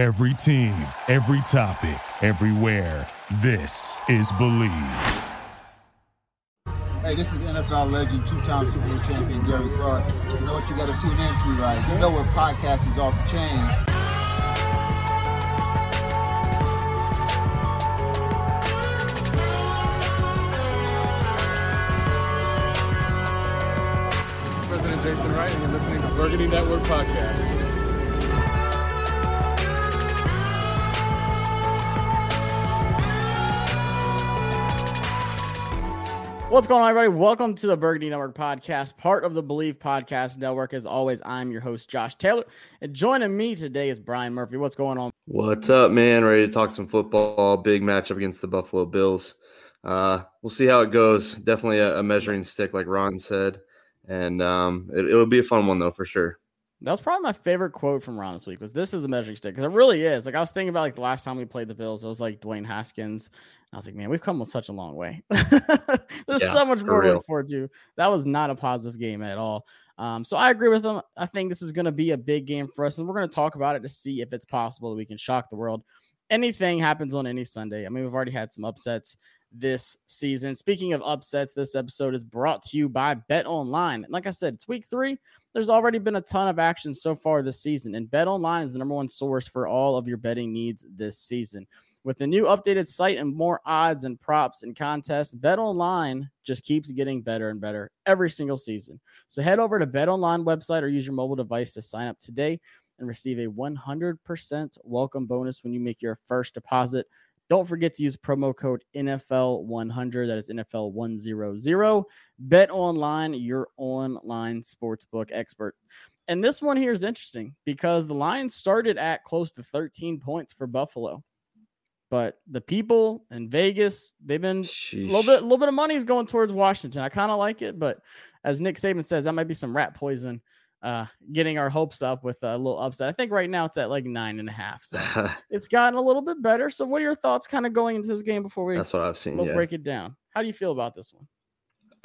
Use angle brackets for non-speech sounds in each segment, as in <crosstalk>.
Every team, every topic, everywhere. This is Believe. Hey, this is NFL legend, two-time Super Bowl champion Gary Clark. You know what you got to tune into, right? You know what podcast is off the chain. President Jason Wright, and you're listening to Burgundy Network Podcast. What's going on, everybody? Welcome to the Burgundy Network podcast, part of the Believe Podcast Network. As always, I'm your host, Josh Taylor. And joining me today is Brian Murphy. What's going on? What's up, man? Ready to talk some football. Big matchup against the Buffalo Bills. Uh, we'll see how it goes. Definitely a, a measuring stick, like Ron said. And um, it, it'll be a fun one, though, for sure. That was probably my favorite quote from Ron this week. Was this is a measuring stick because it really is. Like I was thinking about like the last time we played the Bills, it was like Dwayne Haskins. I was like, man, we've come such a long way. <laughs> There's Yeah, so much more to look forward to. That was not a positive game at all. Um, so I agree with him. I think this is going to be a big game for us, and we're going to talk about it to see if it's possible that we can shock the world. Anything happens on any Sunday. I mean, we've already had some upsets this season. Speaking of upsets, this episode is brought to you by Bet Online. And like I said, it's week three. There's already been a ton of action so far this season, and Bet Online is the number one source for all of your betting needs this season. With the new updated site and more odds and props and contests, Bet Online just keeps getting better and better every single season. So head over to Bet Online website or use your mobile device to sign up today and receive a 100% welcome bonus when you make your first deposit. Don't forget to use promo code NFL100. That is NFL100. Bet online, your online sportsbook expert. And this one here is interesting because the Lions started at close to 13 points for Buffalo. But the people in Vegas, they've been a little bit, a little bit of money is going towards Washington. I kind of like it, but as Nick Saban says, that might be some rat poison. Uh, getting our hopes up with a little upset. I think right now it's at like nine and a half. So <laughs> it's gotten a little bit better. So, what are your thoughts kind of going into this game before we That's what I've seen. we'll Yeah. break it down? How do you feel about this one?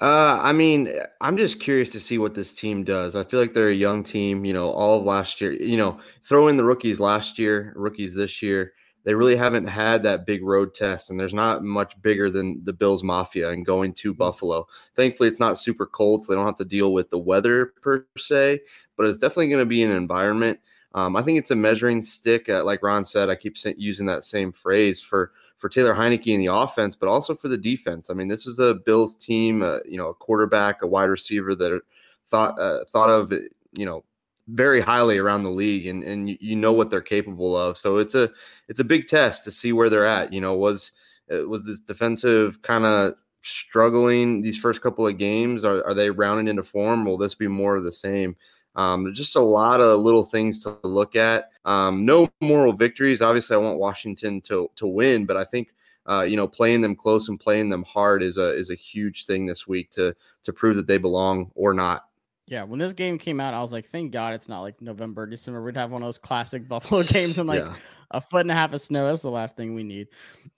Uh, I mean, I'm just curious to see what this team does. I feel like they're a young team. You know, all of last year. You know, throw in the rookies last year, rookies this year. They really haven't had that big road test, and there's not much bigger than the Bills Mafia and going to Buffalo. Thankfully, it's not super cold, so they don't have to deal with the weather per se. But it's definitely going to be an environment. Um, I think it's a measuring stick. Uh, like Ron said, I keep using that same phrase for for Taylor Heinicke in the offense, but also for the defense. I mean, this was a Bills team, uh, you know, a quarterback, a wide receiver that are thought uh, thought of, you know, very highly around the league, and and you- know what they're capable of. So it's a it's a big test to see where they're at. You know, was uh, was this defensive kind of struggling these first couple of games? Are are they rounding into form? Will this be more of the same? Um, just a lot of little things to look at. Um, no moral victories. Obviously, I want Washington to to win, but I think uh, you know playing them close and playing them hard is a is a huge thing this week to to prove that they belong or not. Yeah, when this game came out, I was like, thank God it's not like November, December. We'd have one of those classic <laughs> Buffalo games and like yeah, a foot and a half of snow. That's the last thing we need.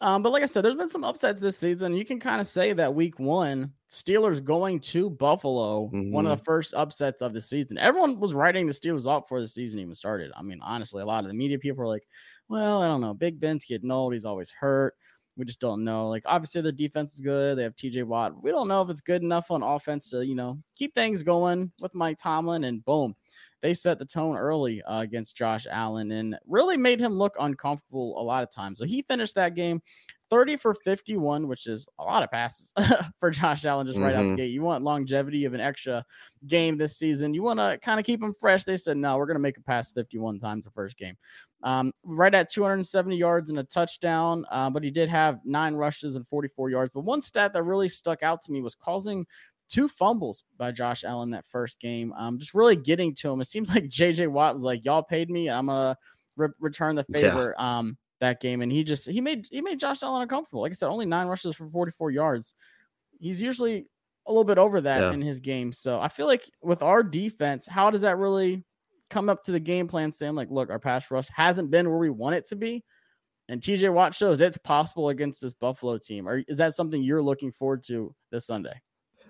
Um, but like I said, there's been some upsets this season. You can kind of say that week one, Steelers going to Buffalo, one of the first upsets of the season. Everyone was writing the Steelers off before the season even started. I mean, honestly, a lot of the media people were like, well, I don't know. Big Ben's getting old. He's always hurt. We just don't know. Like, obviously, the defense is good. They have TJ Watt. We don't know if it's good enough on offense to, you know, keep things going with Mike Tomlin. And boom, they set the tone early uh, against Josh Allen and really made him look uncomfortable a lot of times. So he finished that game 30 for 51, which is a lot of passes <laughs> for Josh Allen just right out the Mhm. gate. You want longevity of an extra game this season. You want to kind of keep him fresh. They said, no, we're going to make it past 51 times the first game. Um, right at 270 yards and a touchdown, uh, but he did have nine rushes and 44 yards. But one stat that really stuck out to me was causing two fumbles by Josh Allen that first game. Um, just really getting to him. It seems like JJ Watt was like, "Y'all paid me. I'm gonna re- return the Yeah. favor." Um, that game, and he just he made he made Josh Allen uncomfortable. Like I said, only nine rushes for 44 yards. He's usually a little bit over that Yeah. in his game. So I feel like with our defense, how does that really come up to the game plan saying like, look, our pass rush hasn't been where we want it to be? And TJ Watt shows it's possible against this Buffalo team. Or is that something you're looking forward to this Sunday?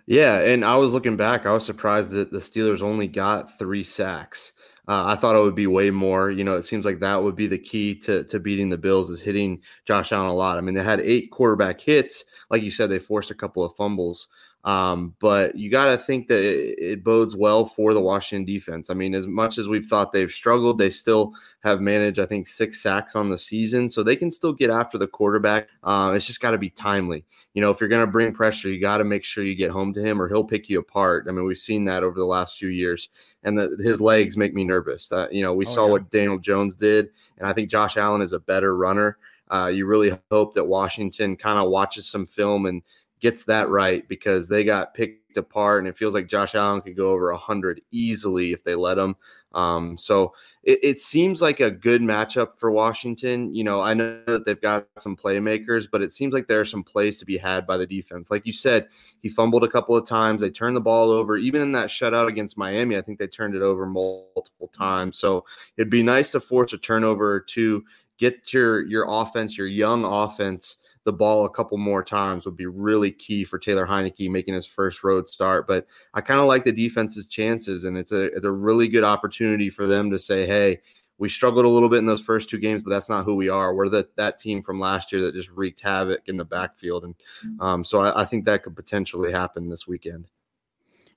Yeah, and I was looking back. I was surprised that the Steelers only got three sacks. Uh, I thought it would be way more. You know, it seems like that would be the key to to beating the Bills is hitting Josh Allen a lot. I mean, they had eight quarterback hits. Like you said, they forced a couple of fumbles. Um, but you got to think that it, it, bodes well for the Washington defense. I mean, as much as we've thought they've struggled, they still have managed, I think, six sacks on the season. So they can still get after the quarterback. Uh, it's just got to be timely. You know, if you're going to bring pressure, you got to make sure you get home to him or he'll pick you apart. I mean, we've seen that over the last few years. And the, his legs make me nervous. That, you know, we oh, saw yeah. what Daniel Jones did. And I think Josh Allen is a better runner. Uh, you really hope that Washington kind of watches some film and gets that right because they got picked apart and it feels like Josh Allen could go over 100 easily if they let him. Um, so it, it, seems like a good matchup for Washington. You know, I know that they've got some playmakers, but it seems like there are some plays to be had by the defense. Like you said, he fumbled a couple of times. They turned the ball over. Even in that shutout against Miami, I think they turned it over multiple times. So it'd be nice to force a turnover to get your your offense, your young offense the ball a couple more times would be really key for Taylor Heinicke making his first road start. But I kind of like the defense's chances, and it's a it's a really good opportunity for them to say, "Hey, we struggled a little bit in those first two games, but that's not who we are. We're the, that team from last year that just wreaked havoc in the backfield, and um, so I, I think that could potentially happen this weekend."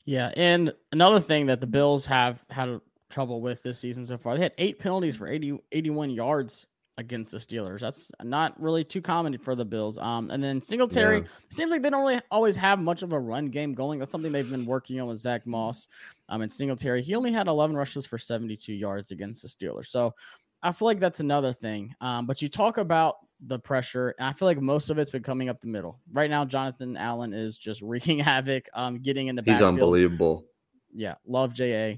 Yeah, and another thing that the Bills have had trouble with this season so far, they had eight penalties for 80, 81 yards against the Steelers. That's not really too common for the Bills. Um, and then Singletary yeah. seems like they don't really always have much of a run game going. That's something they've been working on with Zack Moss. Um, and Singletary, he only had 11 rushes for 72 yards against the Steelers. So I feel like that's another thing. Um, but you talk about the pressure, and I feel like most of it's been coming up the middle. Right now, Jonathan Allen is just <laughs> wreaking havoc, um, getting in the He's backfield. unbelievable. Yeah, love JA.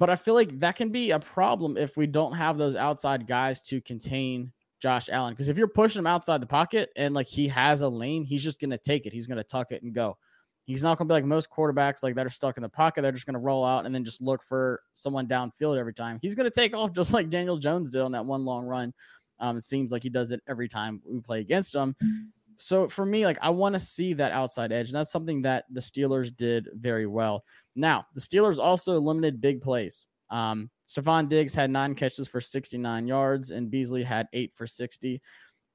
But I feel like that can be a problem if we don't have those outside guys to contain Josh Allen. Because if you're pushing him outside the pocket and like he has a lane, he's just gonna take it. He's gonna tuck it and go. He's not gonna be like most quarterbacks like that are stuck in the pocket. They're just gonna roll out and then just look for someone downfield every time. He's gonna take off <laughs> just like Daniel Jones did on that one long run. Um, it seems like he does it every time we play against him. So for me, like I want to see that outside edge. And that's something that the Steelers did very well. Now, the Steelers also limited big plays. Um, Stefon Diggs had nine catches for 69 yards, and Beasley had eight for 60.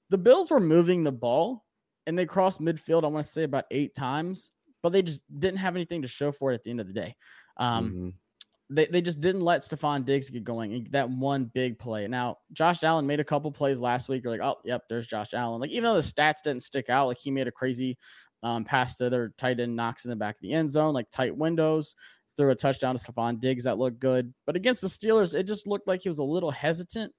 The Bills were moving the ball and they crossed midfield, I want to say about eight times, but they just didn't have anything to show for it at the end of the day. Um, mm-hmm. They, they just didn't let Stefon Diggs get going. That one big play. Now, Josh Allen made a couple plays last week. You're like, oh, yep, there's Josh Allen. Like, even though the stats didn't stick out, like he made a crazy um, to their tight end Knox in the back of the end zone, like tight windows threw a touchdown to Stefon Diggs that looked good. But against the Steelers, it just looked like he was a little hesitant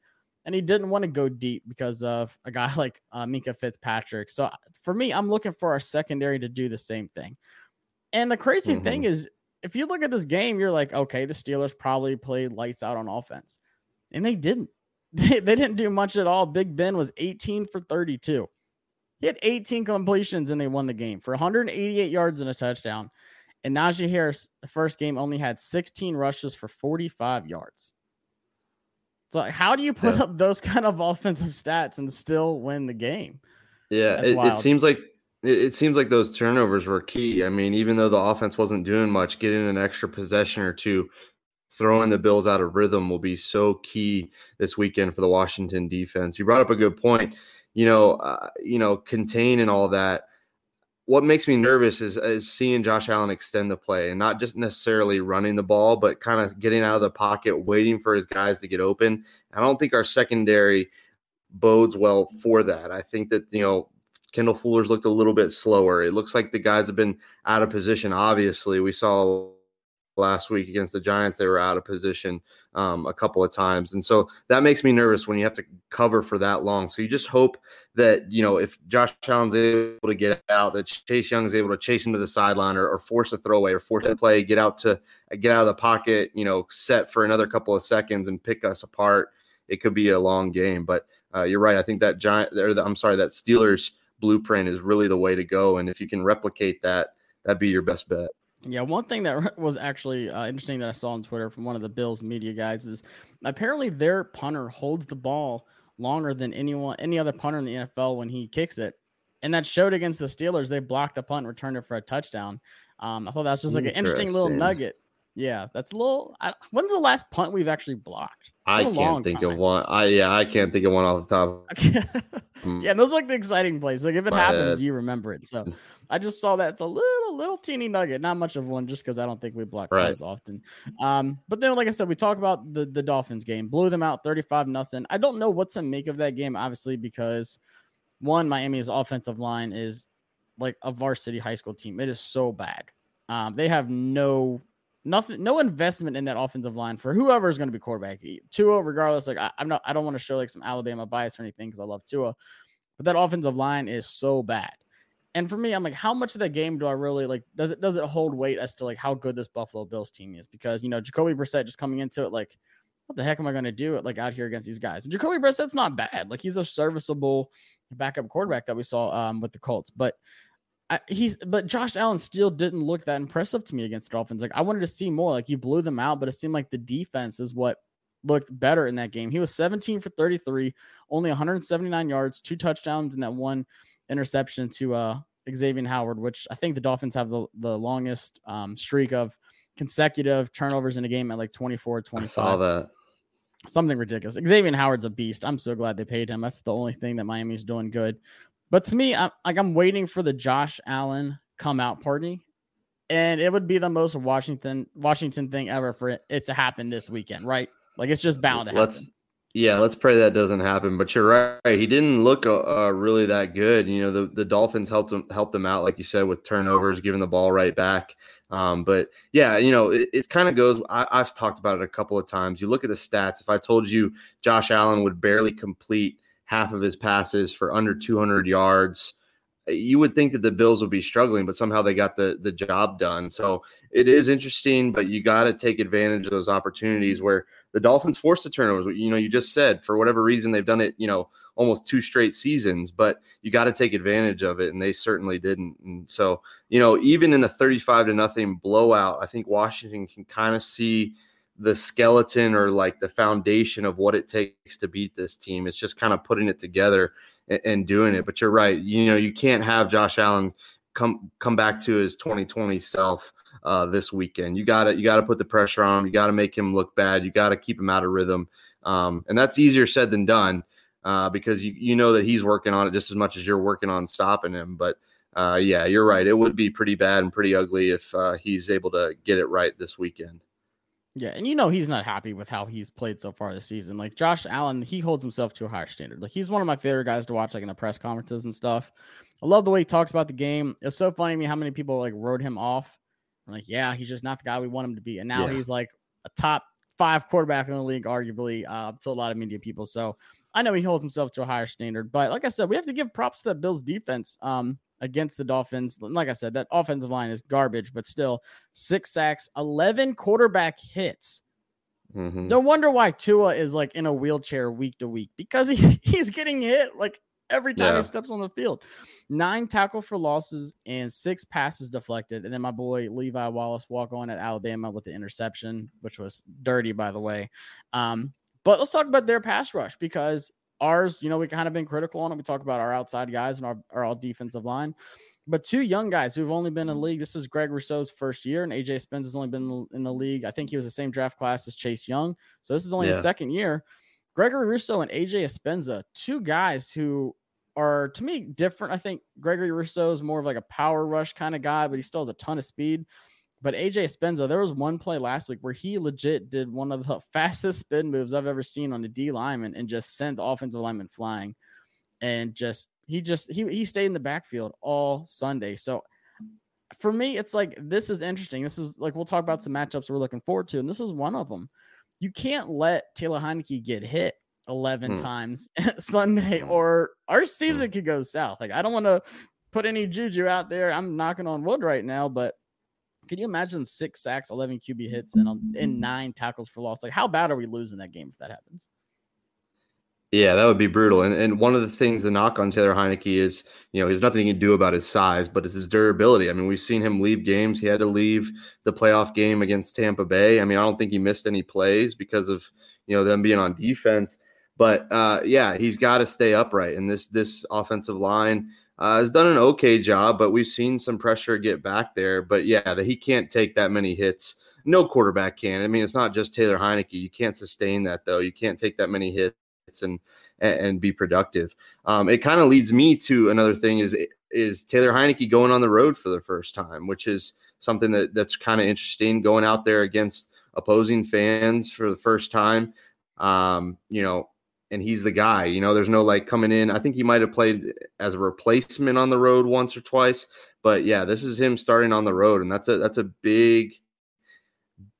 and he didn't want to go deep because of a guy <laughs> like uh, Minkah Fitzpatrick. So for me, I'm looking for our secondary to do the same thing. And the crazy mm-hmm. thing is, if you look at this game, you're like, okay, the Steelers probably played lights out on offense. And they didn't. <laughs> They, they didn't do much at all. Big Ben was 18 for 32. He had 18 completions and they won the game for 188 yards and a touchdown. And Najee Harris, the first game, only had 16 rushes for 45 yards. So, how do you put yeah. up those kind of offensive stats and still win the game? Yeah, it, it, seems like it, it seems like those turnovers were key. I mean, even though the offense wasn't doing much, getting an extra possession or two, throwing the Bills out of rhythm will be so key this weekend for the Washington defense. You brought up a good point. You know, uh, you know, contain and all that what makes me nervous is, is seeing Josh Allen extend the play and not just necessarily running the ball, but kind of getting out of the pocket, waiting for his guys to get open. I don't think our secondary bodes well for that. I think that, you know, Kendall Fuller's looked a little bit slower. It looks like the guys have been out of position. Obviously, we saw last week against the Giants, they were out of position um, a couple of times. And so that makes me nervous when you have to cover for that long. So you just hope that, you know, if Josh Allen's able to get out, that Chase Young is able to chase him to the sideline or, or force a throwaway or force a play, get out to get out of the pocket, you know, set for another couple of seconds and pick us apart. It could be a long game. But uh, you're right. I think that giant, or the, I'm sorry, that Steelers blueprint is really the way to go. And if you can replicate that, that'd be your best bet. Yeah, one thing that <laughs> was actually uh, interesting that I saw on Twitter from one of the Bills media guys is apparently their punter holds the ball longer than anyone any other punter in the NFL when he kicks it, and that showed against the Steelers. They blocked a punt, and returned it for a touchdown. Um, I thought that was just like an interesting little nugget. Yeah, that's a little. I, when's the last punt we've actually blocked? I can't think time. of one. I yeah, I can't think of one off the top. <laughs> Yeah, those are like the exciting plays. Like if it My happens, head. you remember it. So I just saw that it's a little little teeny nugget, not much of one, just because I don't think we block right. punts often. Um, but then like I said, we talk about the the Dolphins game, blew them out thirty five nothing. I don't know what to make of that game, obviously because one Miami's offensive line is like a varsity high school team. It is so bad. Um, they have no nothing, no investment in that offensive line for whoever is going to be quarterback. Tua, regardless, like I, am not, I don't want to show like some Alabama bias or anything because I love Tua, but that offensive line is so bad. And for me, I'm like, how much of that game do I really like? Does it does it hold weight as to like how good this Buffalo Bills team is? Because you know Jacoby Brissett just coming into it like, what the heck am I going to do it like out here against these guys? And Jacoby Brissett's not bad. Like he's a serviceable backup quarterback that we saw um, with the Colts, but I, he's but Josh Allen still didn't look that impressive to me against the Dolphins. Like I wanted to see more. Like you blew them out, but it seemed like the defense is what looked better in that game. He was 17 for 33, only 179 yards, two touchdowns, and that one interception to uh, Xavien Howard, which I think the Dolphins have the, the longest um, streak of consecutive turnovers in a game at like 24, 25. I saw that. Something ridiculous. Xavien Howard's a beast. I'm so glad they paid him. That's the only thing that Miami's doing good. But to me, I'm like I'm waiting for the Josh Allen come out party, and it would be the most Washington Washington thing ever for it, it to happen this weekend, right? Like it's just bound to happen. Let's yeah, let's pray that doesn't happen. But you're right; he didn't look uh, uh, really that good. You know, the, the Dolphins helped him helped them out, like you said, with turnovers, giving the ball right back. Um, but yeah, you know, it, it kind of goes. I, I've talked about it a couple of times. You look at the stats. If I told you Josh Allen would barely complete half of his passes for under 200 yards. You would think that the Bills would be struggling, but somehow they got the the job done. So it is interesting, but you got to take advantage of those opportunities where the Dolphins force the turnovers. You know, you just said for whatever reason they've done it. You know, almost two straight seasons, but you got to take advantage of it, and they certainly didn't. And so, you know, even in a 35 to nothing blowout, I think Washington can kind of see the skeleton or like the foundation of what it takes to beat this team. It's just kind of putting it together and, and, doing it. But you're right. You know, you can't have Josh Allen come come back to his 2020 self uh, this weekend. You got to you got to put the pressure on him. You got to make him look bad. You got to keep him out of rhythm. Um, and that's easier said than done uh, because you you know that he's working on it just as much as you're working on stopping him. But uh, yeah, you're right. It would be pretty bad and pretty ugly if uh, he's able to get it right this weekend. Yeah, and you know he's not happy with how he's played so far this season. Like Josh Allen, he holds himself to a higher standard. Like he's one of my favorite guys to watch, like in the press conferences and stuff. I love the way he talks about the game. It's so funny to me how many people like wrote him off. I'm like, yeah, he's just not the guy we want him to be. And now yeah. he's like a top five quarterback in the league, arguably, uh, to a lot of media people. So I know he holds himself to a higher standard. But like I said, we have to give props to that Bills defense. Um, against the Dolphins. Like I said, that offensive line is garbage, but still six sacks, 11 quarterback hits. Mm-hmm. No wonder why Tua is like in a wheelchair week to week because he, <laughs> he's getting hit like every time yeah. he steps on the field. Nine tackle for losses and six passes deflected. And then my boy Levi Wallace walk on at Alabama with the interception, which was dirty, by the way. Um, but let's talk about their pass rush because ours, you know, we kind of been critical on it. We talk about our outside guys and our, our all defensive line. But two young guys who've only been in the league. This is Greg Rousseau's first year, and AJ Spence has only been in the league. I think he was the same draft class as Chase Young. So this is only yeah. his second year. Gregory Rousseau and AJ Epenesa, two guys who are to me different. I think Gregory Rousseau is more of like a power rush kind of guy, but he still has a ton of speed. But AJ Epenesa, there was one play last week where he legit did one of the <laughs> fastest spin moves I've ever seen on the D lineman and just sent the offensive lineman flying. And just he just he he stayed in the backfield all Sunday. So for me, it's like this is interesting. This is like we'll talk about some matchups we're looking forward to, and this is one of them. You can't let Taylor Heinicke get hit 11 hmm. times <laughs> Sunday, hmm. or our season hmm. could go south. Like I don't want to put any juju out there. I'm knocking on wood right now, but can you imagine six sacks, 11 QB hits, and, um, and nine tackles for loss? Like, how bad are we losing that game if that happens? Yeah, that would be brutal. And and one of the things the knock on Taylor Heinicke is, you know, there's nothing he can do about his size, but it's his durability. I mean, we've seen him leave games. He had to leave the playoff game against Tampa Bay. I mean, I don't think he missed any plays because of you know them being on defense. But uh, yeah, he's got to stay upright. And this this offensive line, uh, has done an okay job, but we've seen some pressure get back there. But yeah, that he can't take that many hits no quarterback can. I mean, it's not just Taylor Heinicke. You can't sustain that though. You can't take that many hits and and, be productive. Um, it kind of leads me to another thing is is Taylor Heinicke going on the road for the first time, which is something that that's kind of interesting. Going out there against opposing fans for the first time, um, you know, and he's the guy. You know, there's no like coming in. I think he might have played as a replacement on the road once or twice, but yeah, this is him starting on the road, and that's a that's a big,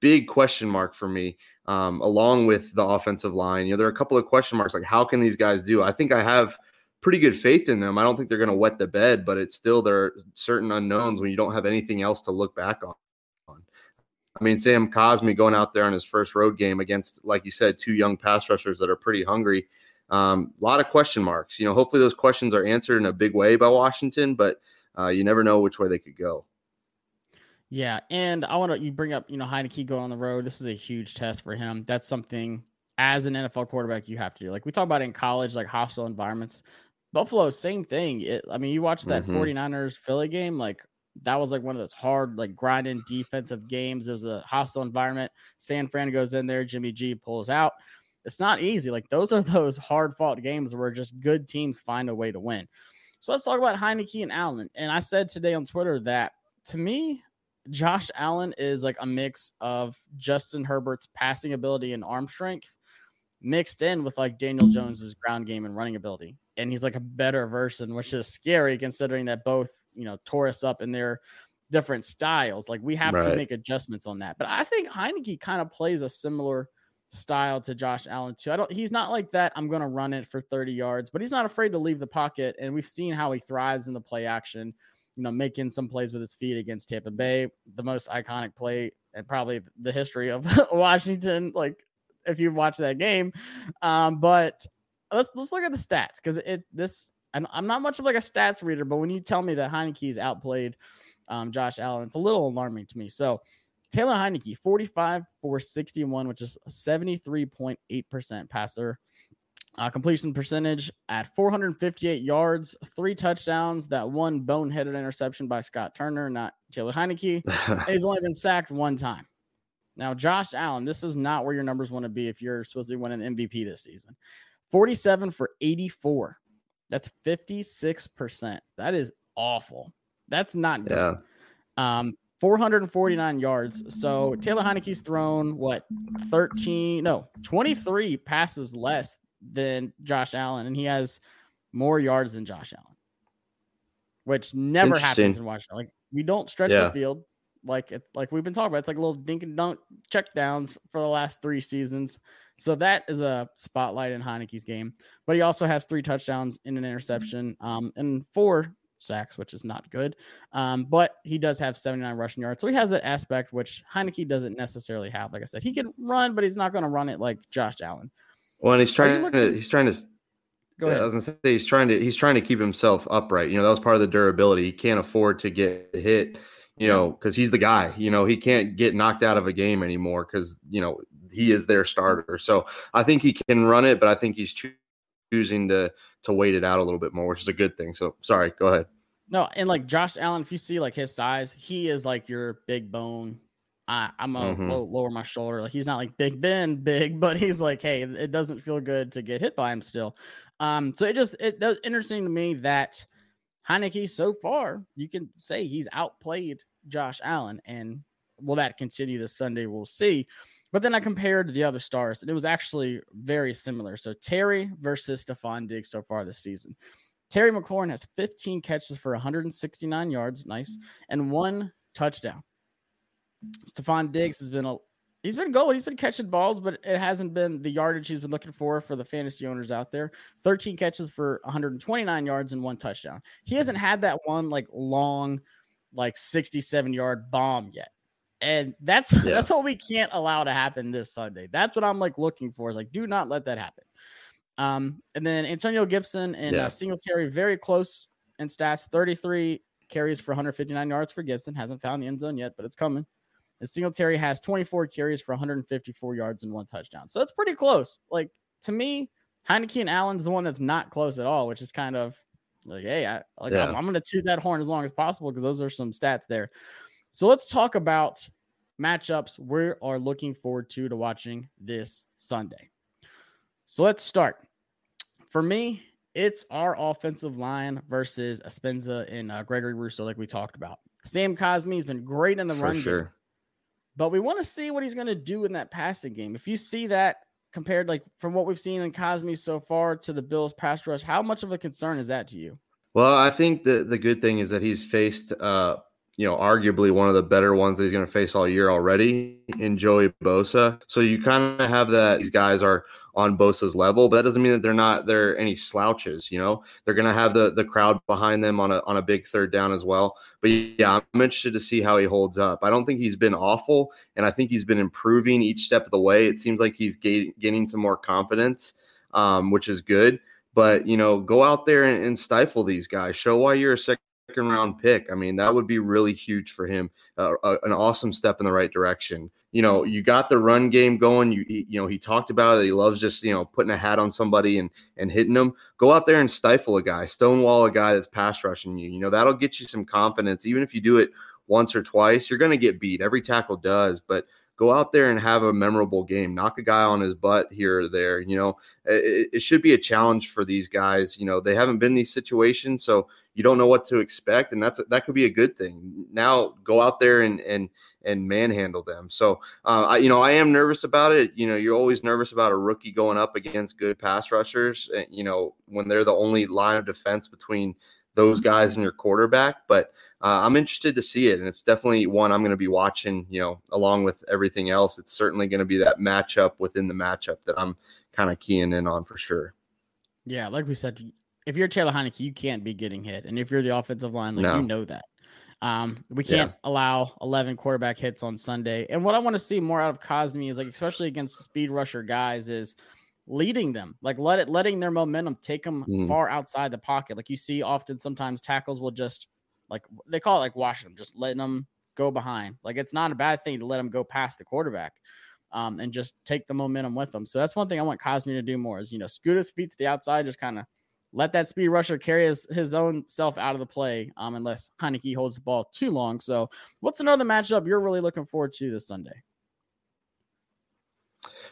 big question mark for me. Um, along with the offensive line, you know, there are a couple of question marks like how can these guys do? I think I have pretty good faith in them. I don't think they're going to wet the bed, but it's still there are certain unknowns when you don't have anything else to look back on. I mean, Sam Cosmi going out there on his first road game against, like you said, two young pass rushers that are pretty hungry. Um, a lot of question marks. You know, hopefully those questions are answered in a big way by Washington, but uh, you never know which way they could go. Yeah, and I want to you bring up you know Heinicke going on the road. This is a huge test for him. That's something as an NFL quarterback you have to do. Like we talk about in college, like hostile environments. Buffalo, same thing. It, I mean, you watch that mm-hmm. 49ers Philly game, like that was like one of those hard, like grinding defensive games. It was a hostile environment. San Fran goes in there, Jimmy G pulls out. It's not easy. Like those are <laughs> those hard fought games where just good teams find a way to win. So let's talk about Heinicke and Allen. And I said today on Twitter that to me, Josh Allen is like a mix of Justin Herbert's passing ability and arm strength mixed in with like Daniel Jones's ground game and running ability. And he's like a better version, which is scary considering that both you know tore us up in their different styles. Like we have right. to make adjustments on that. But I think Heinicke kind of plays a similar style to Josh Allen too. I don't he's not like that. I'm gonna run it for 30 yards, but he's not afraid to leave the pocket. And we've seen how he thrives in the play action, you know, making some plays with his feet against Tampa Bay, the most iconic play and probably the history of <laughs> Washington. Like if you watch that game. Um, but let's let's look at the stats because it this and I'm not much of like a stats reader, but when you tell me that Heinicke's outplayed um, Josh Allen, it's a little alarming to me. So Taylor Heinicke, 45 for 61, which is 73.8% passer. Uh, completion percentage at 458 yards, three touchdowns, that one boneheaded interception by Scott Turner, not Taylor Heinicke. <laughs> he's only been sacked one time. Now, Josh Allen, this is not where your numbers want to be if you're supposed to be winning MVP this season. 47 for 84, that's 56%. That is awful. That's not good. Yeah. Um, 449 yards. So Taylor Heinicke's thrown what 13, no, 23 passes less than Josh Allen, and he has more yards than Josh Allen, which never happens in Washington. Like we don't stretch yeah. the field like it, like we've been talking about. It's like a little dink and dunk check downs for the last three seasons. So that is a spotlight in Heinicke's game. But he also has three touchdowns in an interception um, and four sacks, which is not good. Um, but he does have 79 rushing yards. So he has that aspect which Heinicke doesn't necessarily have. Like I said, he can run, but he's not going to run it like Josh Allen. Well, and he's trying to he's trying to Go ahead. I was gonna say he's trying to he's trying to keep himself upright. You know, that was part of the durability. He can't afford to get hit, you know, because he's the guy. You know, he can't get knocked out of a game anymore because you know he is their starter. So I think he can run it, but I think he's choosing to to wait it out a little bit more, which is a good thing. So sorry, go ahead. No, and like Josh Allen, if you see like his size, he is like your big bone. I, I'm gonna mm-hmm. lower my shoulder. Like he's not like Big Ben big, <laughs> but he's like, hey, it doesn't feel good to get hit by him still. Um, so it just it does interesting to me that Heinicke so far, you can say he's outplayed Josh Allen, and will that continue this Sunday? We'll see. But then I compared the other stars, and it was actually very similar. So Terry versus Stefon Diggs so far this season. Terry McLaurin has 15 catches for 169 yards, nice, mm-hmm. and one touchdown. Stefon Diggs has been a he's been going, he's been catching balls, but it hasn't been the yardage he's been looking for for the fantasy owners out there. 13 catches for 129 yards and one touchdown. He hasn't mm-hmm. had that one like long, like 67 yard bomb yet. And that's <laughs> yeah. that's what we can't allow to happen this Sunday. That's what I'm like looking for. Is like, do not let that happen. Um, and then Antonio Gibson and uh, yeah. uh, Singletary very close in stats. 33 carries for 159 yards for Gibson. Hasn't found the end zone yet, but it's coming. And Singletary has 24 carries for 154 yards and one touchdown. So it's pretty close. Like to me, Heinicke and Allen's the one that's not close at all, which is kind of like, hey, I like yeah. I'm, I'm going to toot that horn as long as possible because those are some stats there. So let's talk about matchups we are looking forward to to watching this Sunday. So let's start. For me, it's our offensive line versus Epenesa and uh, Gregory Rousseau, like we talked about. Sam Cosmi has been great in the For run sure. game, but we want to see what he's going to do in that passing game. If you see that compared, like from what we've seen in Cosmi so far to the Bills pass rush, how much of a concern is that to you? Well, I think the the good thing is that he's faced, uh, you know, arguably one of the better ones that he's going to face all year already in Joey Bosa. So you kind of have that these guys are on Bosa's level, but that doesn't mean that they're not they're any slouches. You know, they're going to have the the crowd behind them on a on a big third down as well. But yeah, I'm interested to see how he holds up. I don't think he's been awful, and I think he's been improving each step of the way. It seems like he's ga- gaining some more confidence, um, which is good but you know go out there and, and, stifle these guys show why you're a second round pick i mean that would be really huge for him uh, uh, an awesome step in the right direction. You know you got the run game going you you know he talked about it he loves just you know putting a hat on somebody and and hitting them go out there and stifle a guy stonewall a guy that's pass rushing you you know that'll get you some confidence. Even if you do it once or twice you're going to get beat every tackle does but go out there and have a memorable game. Knock a guy on his butt here or there you know? It, it, should be a challenge for these guys you know? They haven't been in these situations so you don't know what to expect and that's that could be a good thing. Now go out there and and and manhandle them. So uh, I, you know i am nervous about it. You know you're always nervous about a rookie going up against good pass rushers eh, you know when they're the only line of defense between those guys and your quarterback. But uh, I'm interested to see it, and it's definitely one I'm going to be watching. You know, along with everything else, it's certainly going to be that matchup within the matchup that I'm kind of keying in on for sure. Yeah, like we said, if you're Taylor Heinicke, you can't be getting hit, and if you're the offensive line, like No. you know that. Um, we can't allow 11 quarterback hits on Sunday. And what I want to see more out of Cosmi is like, especially against speed rusher guys, is leading them, like let it letting their momentum take them Mhm. far outside the pocket. Like you see often sometimes tackles will just like they call it like washing them, just letting them go behind. Like it's not a bad thing to let them go past the quarterback. Um, and just take the momentum with them. So that's one thing I want Cosmi to do more is you know scoot his feet to the outside, just kind of let that speed rusher carry his, his own self out of the play. Um, unless Heinicke holds the ball too long. So what's another matchup you're really looking forward to this Sunday?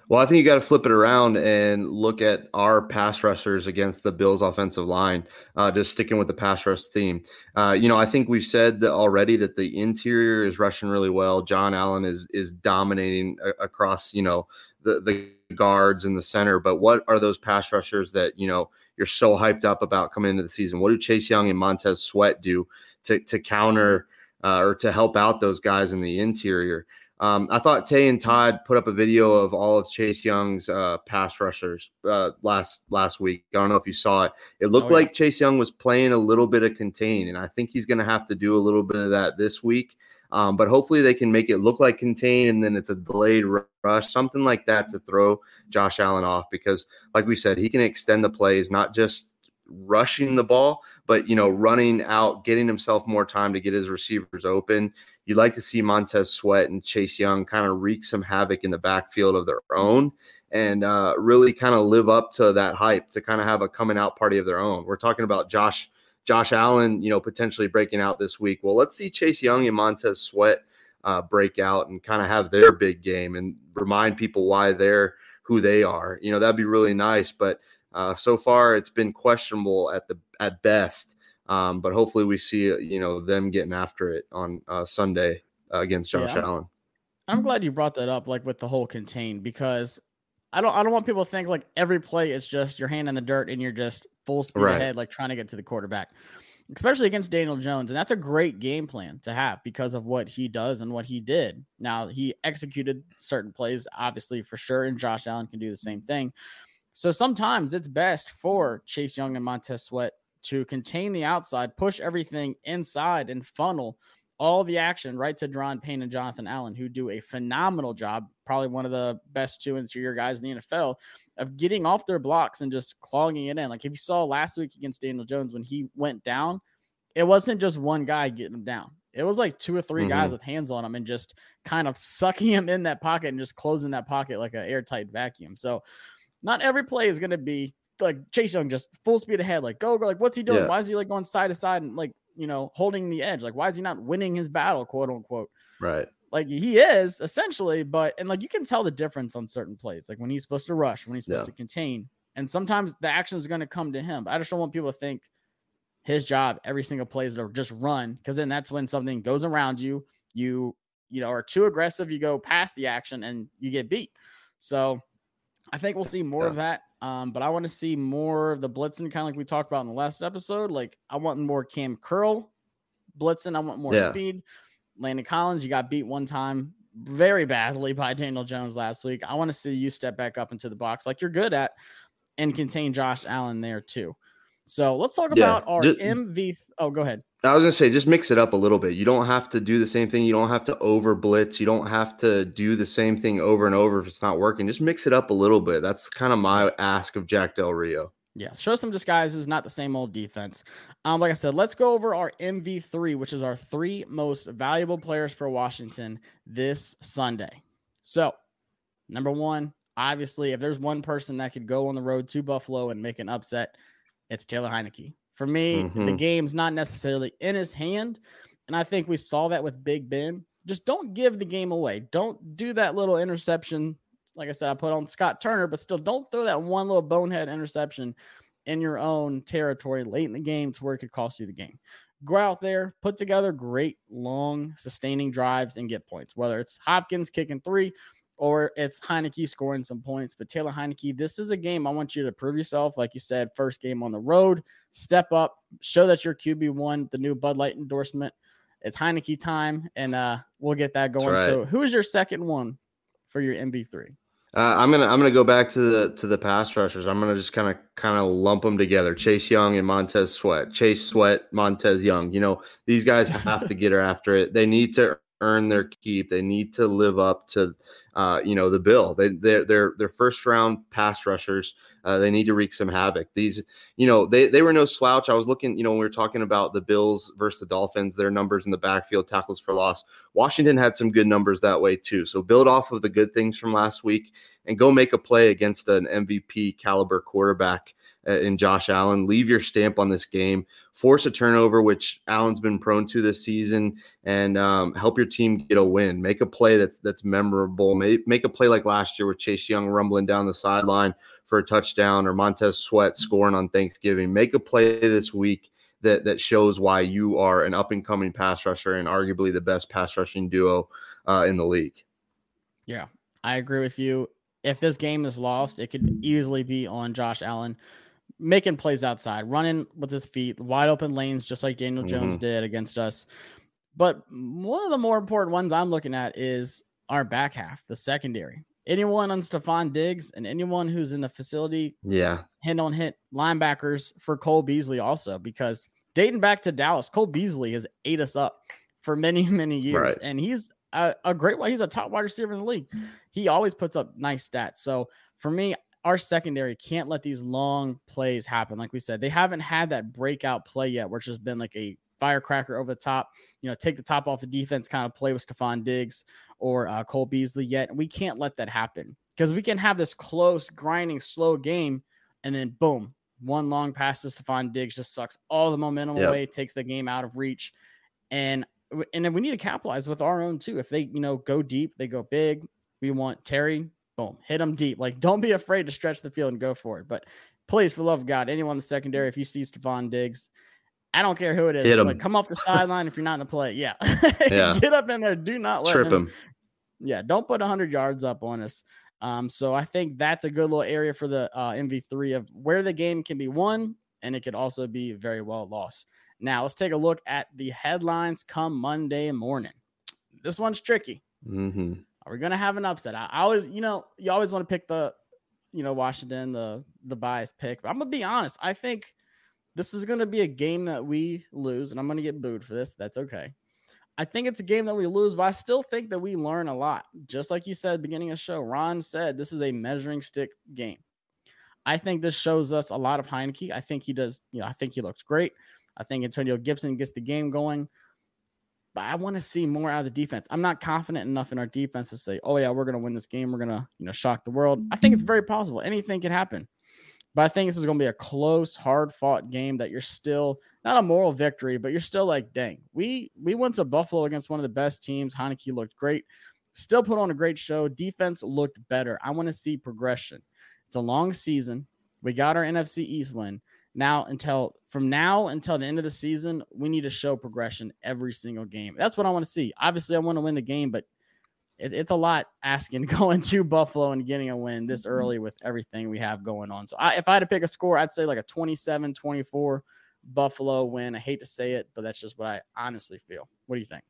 Well, I think you got to flip it around and look at our pass rushers against the Bills' offensive line. Uh, just sticking with the pass rush theme. Uh, you know, I think we've said that already that the interior is rushing really well. John Allen is is dominating a- across you know the the guards and the center. But what are those pass rushers that you know you're so hyped up about coming into the season? What do Chase Young and Montez Sweat do to to counter uh, or to help out those guys in the interior? Um, I thought Tay and Todd put up a video of all of Chase Young's uh, pass rushers uh, last last week. I don't know if you saw it. It looked Oh, yeah. like Chase Young was playing a little bit of contain, and I think he's going to have to do a little bit of that this week. Um, but hopefully they can make it look like contain, and then it's a delayed rush, something like that, to throw Josh Allen off. Because, like we said, he can extend the plays, not just rushing the ball, but you know, running out, getting himself more time to get his receivers open. You'd like to see Montez Sweat and Chase Young kind of wreak some havoc in the backfield of their own and uh, really kind of live up to that hype to kind of have a coming out party of their own. We're talking about Josh Josh Allen, you know, potentially breaking out this week. Well, let's see Chase Young and Montez Sweat uh, break out and kind of have their big game and remind people why they're who they are. You know, that'd be really nice. But uh, so far, it's been questionable at the at best. Um, but hopefully, we see you know them getting after it on uh, Sunday uh, against Josh Yeah. Allen. I'm glad you brought that up, like with the whole contain, because I don't I don't want people to think like every play is just your hand in the dirt and you're just full speed Right. ahead, like trying to get to the quarterback, especially against Daniel Jones. And that's a great game plan to have because of what he does and what he did. Now he executed certain plays, obviously for sure, and Josh Allen can do the same thing. So sometimes it's best for Chase Young and Montez Sweat to contain the outside, push everything inside, and funnel all the action right to Daron Payne and Jonathan Allen, who do a phenomenal job, probably one of the best two interior guys in the NFL, of getting off their blocks and just clogging it in. Like if you saw last week against Daniel Jones when he went down, it wasn't just one guy getting him down. It was like two or 3 guys Mhm. with hands on him and just kind of sucking him in that pocket and just closing that pocket like an airtight vacuum. So not every play is going to be like Chase Young just full speed ahead, like go go. Like what's he doing? Yeah. Why is he like going side to side and like you know holding the edge? Like why is he not winning his battle, quote unquote? Right. Like he is essentially, but and like you can tell the difference on certain plays, like when he's supposed to rush, when he's supposed Yeah. to contain, and sometimes the action is going to come to him. But I just don't want people to think his job every single play is to just run, because then that's when something goes around you. You you know are too aggressive, you go past the action, and you get beat. So I think we'll see more of that. Um, but I want to see more of the blitzing, kind of like we talked about in the last episode. Like I want more Cam Curl blitzing. I want more Yeah. speed. Landon Collins, you got beat one time very badly by Daniel Jones last week. I want to see you step back up into the box like you're good at and contain Josh Allen there too. So let's talk Yeah, about our ju- MV. Oh, go ahead. I was gonna say, just mix it up a little bit. You don't have to do the same thing. You don't have to over blitz. You don't have to do the same thing over and over if it's not working. Just mix it up a little bit. That's kind of my ask of Jack Del Rio. Yeah, show some disguises, not the same old defense. Um, like I said, let's go over our MV3, which is our three most valuable players for Washington this Sunday. So, number one, obviously, if there's one person that could go on the road to Buffalo and make an upset, it's Taylor Heinicke. For me, the Mhm. game's not necessarily in his hand, and I think we saw that with Big Ben. Just don't give the game away. Don't do that little interception. Like I said, I put on Scott Turner, but still don't throw that one little bonehead interception in your own territory late in the game to where it could cost you the game. Go out there, put together great, long, sustaining drives and get points, whether it's Hopkins kicking three or it's Heinicke scoring some points. But Taylor Heinicke, this is a game I want you to prove yourself. Like you said, first game on the road, step up, show that you're QB1, the new Bud Light endorsement. It's Heinicke time, and uh, we'll get that going. right. So, who is your second one for your MV3? Uh, I'm gonna I'm gonna go back to the to the pass rushers. I'm gonna just kind of kind of lump them together. Chase Young and Montez Sweat. Chase Sweat, Montez Young. You know these guys have to get her after it. They need to earn their keep. They need to live up to uh, you know the bill. They they're they're, they're first round pass rushers. Uh, they need to wreak some havoc. These you know they they were no slouch. I was looking you know when we were talking about the Bills versus the Dolphins. Their numbers in the backfield, tackles for loss. Washington had some good numbers that way too. So build off of the good things from last week and go make a play against an MVP caliber quarterback in Josh Allen. Leave your stamp on this game. Force a turnover, which Allen's been prone to this season, and um, help your team get a win. Make a play that's that's memorable. Make, make a play like last year with Chase Young rumbling down the sideline for a touchdown, or Montez Sweat scoring on Thanksgiving. Make a play this week that that shows why you are an up and coming pass rusher and arguably the best pass rushing duo uh, in the league. Yeah, I agree with you. If this game is lost, it could easily be on Josh Allen making plays outside, running with his feet, wide open lanes, just like Daniel Jones Mhm. did against us. But one of the more important ones I'm looking at is our back half, the secondary. Anyone on Stefon Diggs and anyone who's in the facility Yeah, hit on hit linebackers for Cole Beasley also because dating back to Dallas, Cole Beasley has ate us up for many, <laughs> many years. Right. And he's a, a great He's a top wide receiver in the league. He always puts up nice stats. So for me, our secondary can't let these long plays happen. Like we said, they haven't had that breakout play yet, where it's just been like a firecracker over the top, you know, take the top off the defense kind of play with Stefon Diggs or uh, Cole Beasley yet. And we can't let that happen because we can have this close, grinding, slow game and then boom, one long pass to Stefon Diggs just sucks all the momentum Yep. away, takes the game out of reach. And and then we need to capitalize with our own too. If they, you know, go deep, they go big. We want Terry, boom, hit them deep. Like, don't be afraid to stretch the field and go for it. But please, for the love of God, anyone in the secondary, if you see Stefon Diggs, I don't care who it is, Hit like come off the <laughs> sideline if you're not in the play. Yeah. <laughs> Yeah. Get up in there. Do not let trip him him. yeah, don't put 100 yards up on us. Um, so I think that's a good little area for the uh, MV3 of where the game can be won and it could also be very well lost. Now let's take a look at the headlines come Monday morning. This one's tricky. hmm Are we gonna have an upset? I, I always, you know, you always want to pick the, you know, Washington, the the bias pick. But I'm gonna be honest. I think this is gonna be a game that we lose, and I'm gonna get booed for this. That's okay. I think it's a game that we lose, but I still think that we learn a lot. Just like you said, beginning of show, Ron said this is a measuring stick game. I think this shows us a lot of Heinicke. I think he does, you know, I think he looks great. I think Antonio Gibson gets the game going. But I want to see more out of the defense. I'm not confident enough in our defense to say, "Oh yeah, we're to win this game. We're to, you know, shock the world." I think it's very possible. Anything can happen. But I think this is to be a close, hard fought game that you're still not a moral victory, but you're still like, dang, we we went to Buffalo against one of the best teams. Heinicke looked great, still put on a great show. Defense looked better. I want to see progression. It's a long season. We got our NFC East win. Now until from now until the end of the season, we need to show progression every single game. That's what I want to see. Obviously, I want to win the game, but it, it's a lot asking going to <laughs> Buffalo and getting a win this mm-hmm. early with everything we have going on. So I, if I had to pick a score, I'd say like a 27 24 Buffalo win. I hate to say it, but that's just what I honestly feel. What do you think?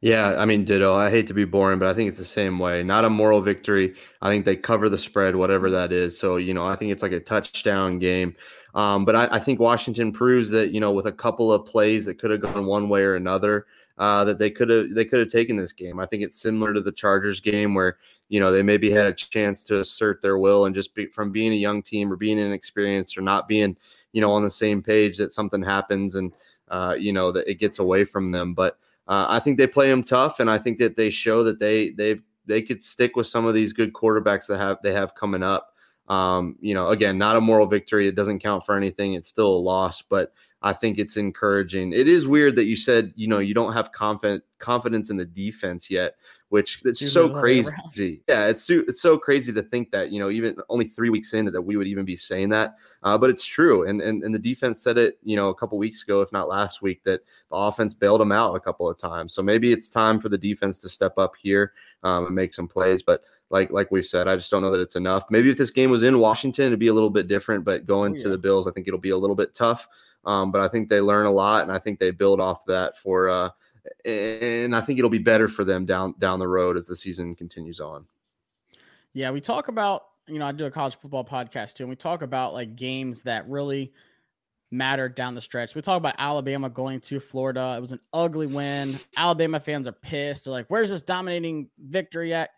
Yeah, I mean, ditto. I hate to be boring, but I think it's the same way. Not a moral victory. I think they cover the spread, whatever that is. So, you know, I think it's like a touchdown game. Um, but I, I, think Washington proves that, you know, with a couple of plays that could have gone one way or another, uh, that they could have they could have taken this game. I think it's similar to the Chargers game where you know they maybe had a chance to assert their will and just be, from being a young team or being inexperienced or not being you know on the same page that something happens and uh, you know that it gets away from them. But uh, I think they play them tough, and I think that they show that they they've they could stick with some of these good quarterbacks that have they have coming up. Um, you know, again, not a moral victory. It doesn't count for anything. It's still a loss, but I think it's encouraging. It is weird that you said, you know, you don't have confident confidence in the defense yet, which it's so <laughs> crazy. Yeah, it's it's so crazy to think that, you know, even only three weeks in that we would even be saying that. Uh, but it's true. And, and and the defense said it, you know, a couple weeks ago, if not last week, that the offense bailed them out a couple of times. So maybe it's time for the defense to step up here um, and make some plays. But like like we've said, I just don't know that it's enough. Maybe if this game was in Washington, it'd be a little bit different. But going oh, yeah. to the Bills, I think it'll be a little bit tough. Um, but I think they learn a lot, and I think they build off that for. Uh, and I think it'll be better for them down down the road as the season continues on. Yeah, we talk about you know I do a college football podcast too, and we talk about like games that really matter down the stretch. We talk about Alabama going to Florida. It was an ugly win. Alabama fans are pissed. They're like, "Where's this dominating victory at?"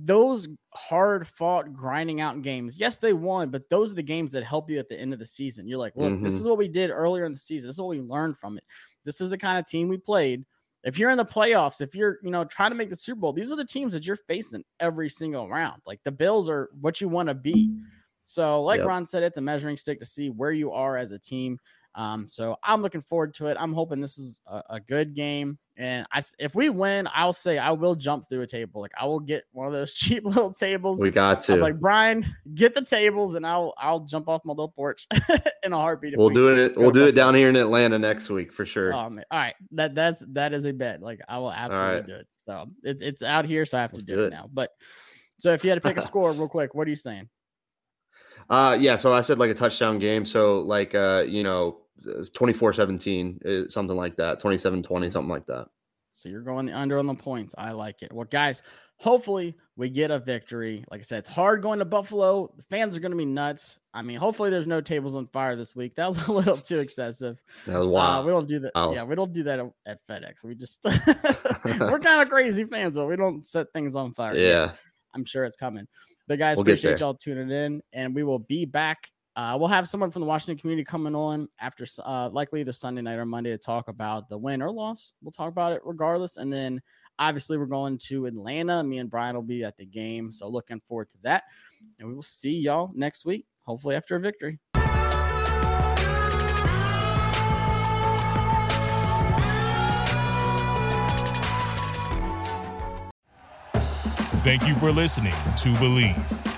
those hard fought grinding out games yes they won but those are the games that help you at the end of the season you're like look mm-hmm. this is what we did earlier in the season this is what we learned from it this is the kind of team we played if you're in the playoffs if you're you know trying to make the super bowl these are the teams that you're facing every single round. Like the bills are what you want to be. So like yep. ron said it's a measuring stick to see where you are as a team um, so I'm looking forward to it. I'm hoping this is a, a, good game. And I, if we win, I'll say I will jump through a table. Like I will get one of those <laughs> cheap little tables. We got to. I'm like Brian, get the tables, and I'll I'll jump off my little porch <laughs> in a heartbeat. We'll we do it. We'll do it down here in Atlanta next week for sure. Man. All right, that that's that is a bet. Like I will absolutely right. do it. So it's it's out here, so I have to do, do, it now. But so if you had to pick a <laughs> score real quick, what are you saying? Uh yeah, so I said like a touchdown game. So like uh, you know, 24-17, uh, something like that. 27-20, something like that. So you're going the under on the points. I like it. Well, guys, hopefully we get a victory. Like I said, it's hard going to Buffalo. The fans are going to be nuts. I mean, hopefully there's no tables on fire this week. That was a <laughs> little too excessive. That was wild. Uh, we don't do that. Wow. Yeah, we don't do that at FedEx. We just <laughs> <laughs> we're kind of crazy fans, but we don't set things on fire. Yeah. Yet. I'm sure it's coming. But guys, we'll appreciate y'all tuning in, and we will be back uh, we'll have someone from the Washington community coming on after uh, likely the Sunday night or Monday to talk about the win or loss. We'll talk about it regardless. And then obviously we're going to Atlanta. Me and Brian will be at the game. So looking forward to that. And we will see y'all next week, hopefully after a victory. Thank you for listening to Bleav.